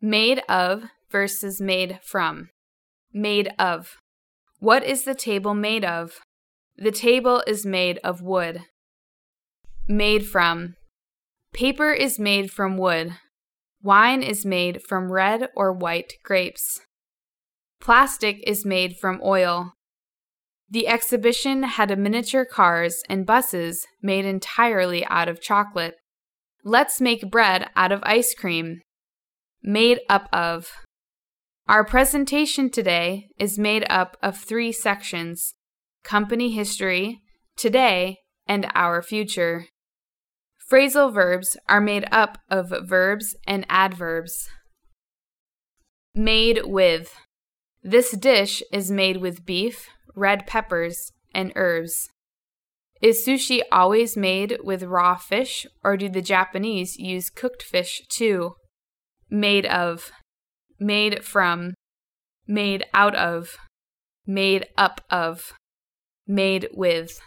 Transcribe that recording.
Made of versus made from. Made of. What is the table made of? The table is made of wood. Made from. Paper is made from wood. Wine is made from red or white grapes. Plastic is made from oil. The exhibition had miniature cars and buses made entirely out of chocolate. Let's make bread out of ice cream. Made up of. Our presentation today is made up of three sections company history, today, and our future. Phrasal verbs are made up of verbs and adverbs. Made with. This dish is made with beef, red peppers, and herbs. Is sushi always made with raw fish, or do the Japanese use cooked fish too? Made of, made from, made out of, made up of, made with.